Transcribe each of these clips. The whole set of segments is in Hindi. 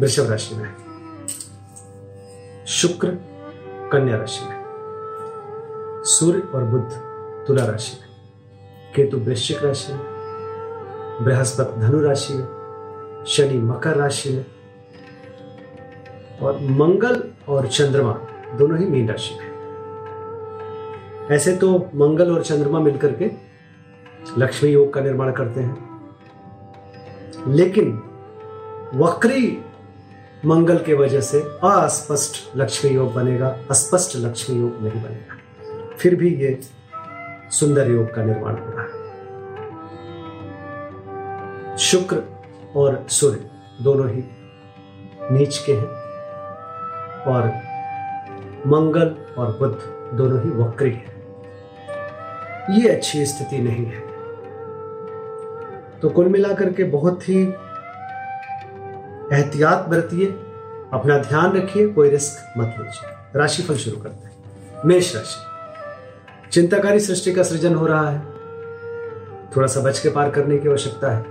वृषभ राशि में, शुक्र, कन्या राशि में, सूर्य और बुद्ध तुला राशि में, केतु वृश्चिक राशि में, बृहस्पति धनु राशि में, शनि मकर राशि में और मंगल और चंद्रमा दोनों ही मीन राशि में। ऐसे तो मंगल और चंद्रमा मिलकर के लक्ष्मी योग का निर्माण करते हैं। लेकिन वक्री मंगल के वजह से अस्पष्ट लक्ष्मी योग बनेगा, अस्पष्ट लक्ष्मी योग नहीं बनेगा। फिर भी ये सुंदर योग का निर्माण हो रहा है। शुक्र और सूर्य दोनों ही नीच के हैं और मंगल और बुद्ध दोनों ही वक्री हैं। ये अच्छी स्थिति नहीं है। तो कुल मिलाकर के बहुत ही एहतियात बरतिए, अपना ध्यान रखिए, कोई रिस्क मत लीजिए। राशिफल शुरू करते हैं। मेष राशि। चिंताकारी सृष्टि का सृजन हो रहा है। थोड़ा सा बच के पार करने की आवश्यकता है।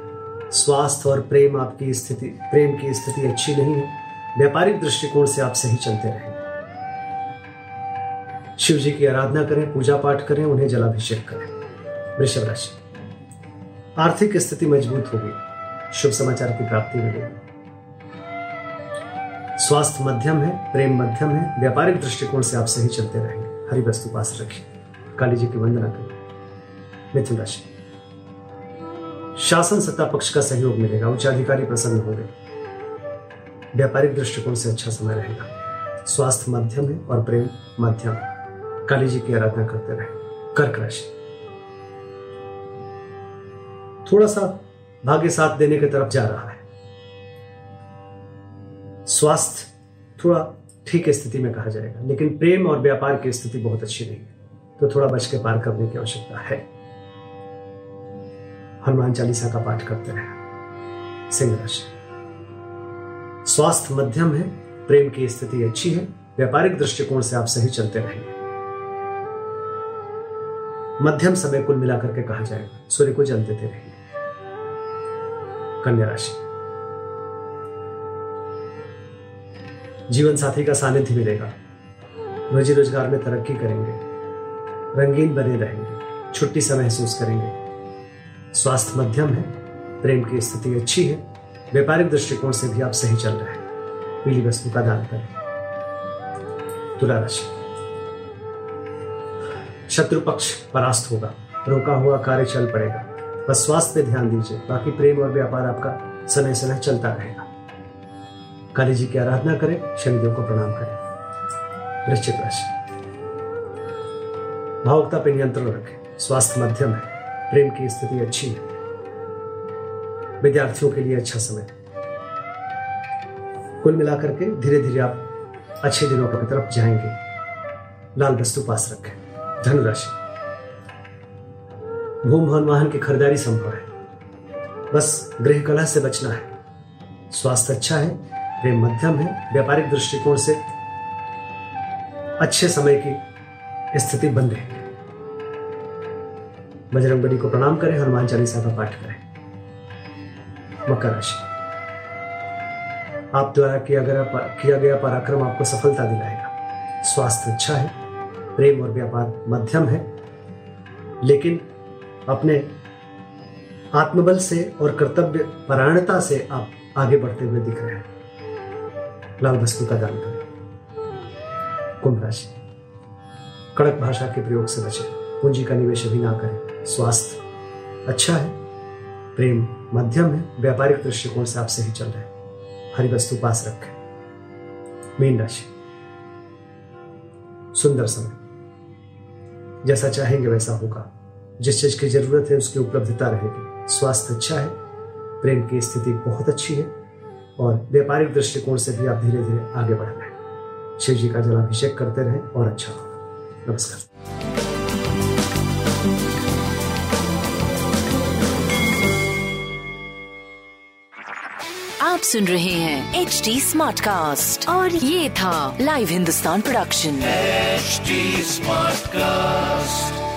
स्वास्थ्य और प्रेम आपकी स्थिति, प्रेम की स्थिति अच्छी नहीं है। व्यापारिक दृष्टिकोण से आप सही चलते रहें। शिव जी की आराधना करें पूजा पाठ करें, उन्हें जलाभिषेक करें। वृषभ राशि। आर्थिक स्थिति मज़बूत होगी। शुभ समाचार की प्राप्ति मिलेगी। स्वास्थ्य मध्यम है, प्रेम मध्यम है, व्यापारिक दृष्टिकोण से आप सही चलते रहेंगे। हरी वस्तु पास रखिए। काली जी की वंदना करें। मिथुन राशि। शासन सत्ता पक्ष का सहयोग मिलेगा, उच्चाधिकारी प्रसन्न होंगे। व्यापारिक दृष्टिकोण से अच्छा समय रहेगा। स्वास्थ्य मध्यम है और प्रेम मध्यम है। काली जी की आराधना करते रहे। कर्क राशि। थोड़ा सा भाग्य साथ देने की तरफ़ जा रहा है। स्वास्थ्य थोड़ा ठीक स्थिति में कहा जाएगा, लेकिन प्रेम और व्यापार की स्थिति बहुत अच्छी नहीं है तो थोड़ा बच के पार करने की आवश्यकता है। हनुमान चालीसा का पाठ करते रहे सिंह राशि। स्वास्थ्य मध्यम है, प्रेम की स्थिति अच्छी है, व्यापारिक दृष्टिकोण से आप सही चलते रहेंगे। मध्यम समय कुल मिलाकर के कहा जाएगा, सूर्य को जल देते रहेंगे कन्या राशि। जीवन साथी का सानिध्य मिलेगा। रोजी रोज़गार में तरक्की करेंगे। रंगीन बने रहेंगे। छुट्टी से महसूस करेंगे। स्वास्थ्य मध्यम है, प्रेम की स्थिति अच्छी है, व्यापारिक दृष्टिकोण से भी आप सही चल रहे हैं। पीली वस्तु का दान करें। तुला राशि। शत्रु पक्ष परास्त होगा। रोका हुआ कार्य चल पड़ेगा। बस स्वास्थ्य पे ध्यान दीजिए। बाकी प्रेम और व्यापार आपका समय समय चलता रहेगा। काली जी की आराधना करें, शनिदेव को प्रणाम करें। वृश्चिक राशि। भावुकता पर नियंत्रण रखें। स्वास्थ्य मध्यम है। प्रेम की स्थिति अच्छी है। विद्यार्थियों के लिए अच्छा समय। कुल मिलाकर के धीरे धीरे आप अच्छे दिनों की तरफ़ जाएँगे। लाल वस्तु पास रखें। धनुराशि। भूम भवन वाहन की खरीदारी संभव है। बस गृह कलह से बचना है। स्वास्थ्य अच्छा है। प्रेम मध्यम है, व्यापारिक दृष्टिकोण से अच्छे समय की स्थिति रही है। बजरंग बली को प्रणाम करें, हनुमान चालीसा का पाठ करें। मकर राशि। आप द्वारा किया गया किया गया पराक्रम आपको सफलता दिलाएगा। स्वास्थ्य अच्छा है, प्रेम और व्यापार मध्यम है, लेकिन अपने आत्मबल से और कर्तव्य परायणता से आप आगे बढ़ते हुए दिख रहे हैं। लाल वस्तु का दान करें। कुंभ राशि। कड़क भाषा के प्रयोग से बचें। पूंजी का निवेश अभी ना करें। स्वास्थ्य अच्छा है। प्रेम मध्यम है। व्यापारिक दृष्टिकोण से आप सही चल रहे हैं। हरी वस्तु पास रखें। मीन राशि। सुंदर समय। जैसा चाहेंगे वैसा होगा। जिस चीज़ की ज़रूरत है उसकी उपलब्धता रहेगी। स्वास्थ्य अच्छा है। प्रेम की स्थिति बहुत अच्छी है। और व्यापारिक दृष्टिकोण से भी आप धीरे धीरे आगे बढ़ रहे हैं। शिव जी का जलाभिषेक करते रहें और अच्छा होगा नमस्कार। आप सुन रहे हैं एच डी स्मार्ट कास्ट और ये था live Hindustan production H Smartcast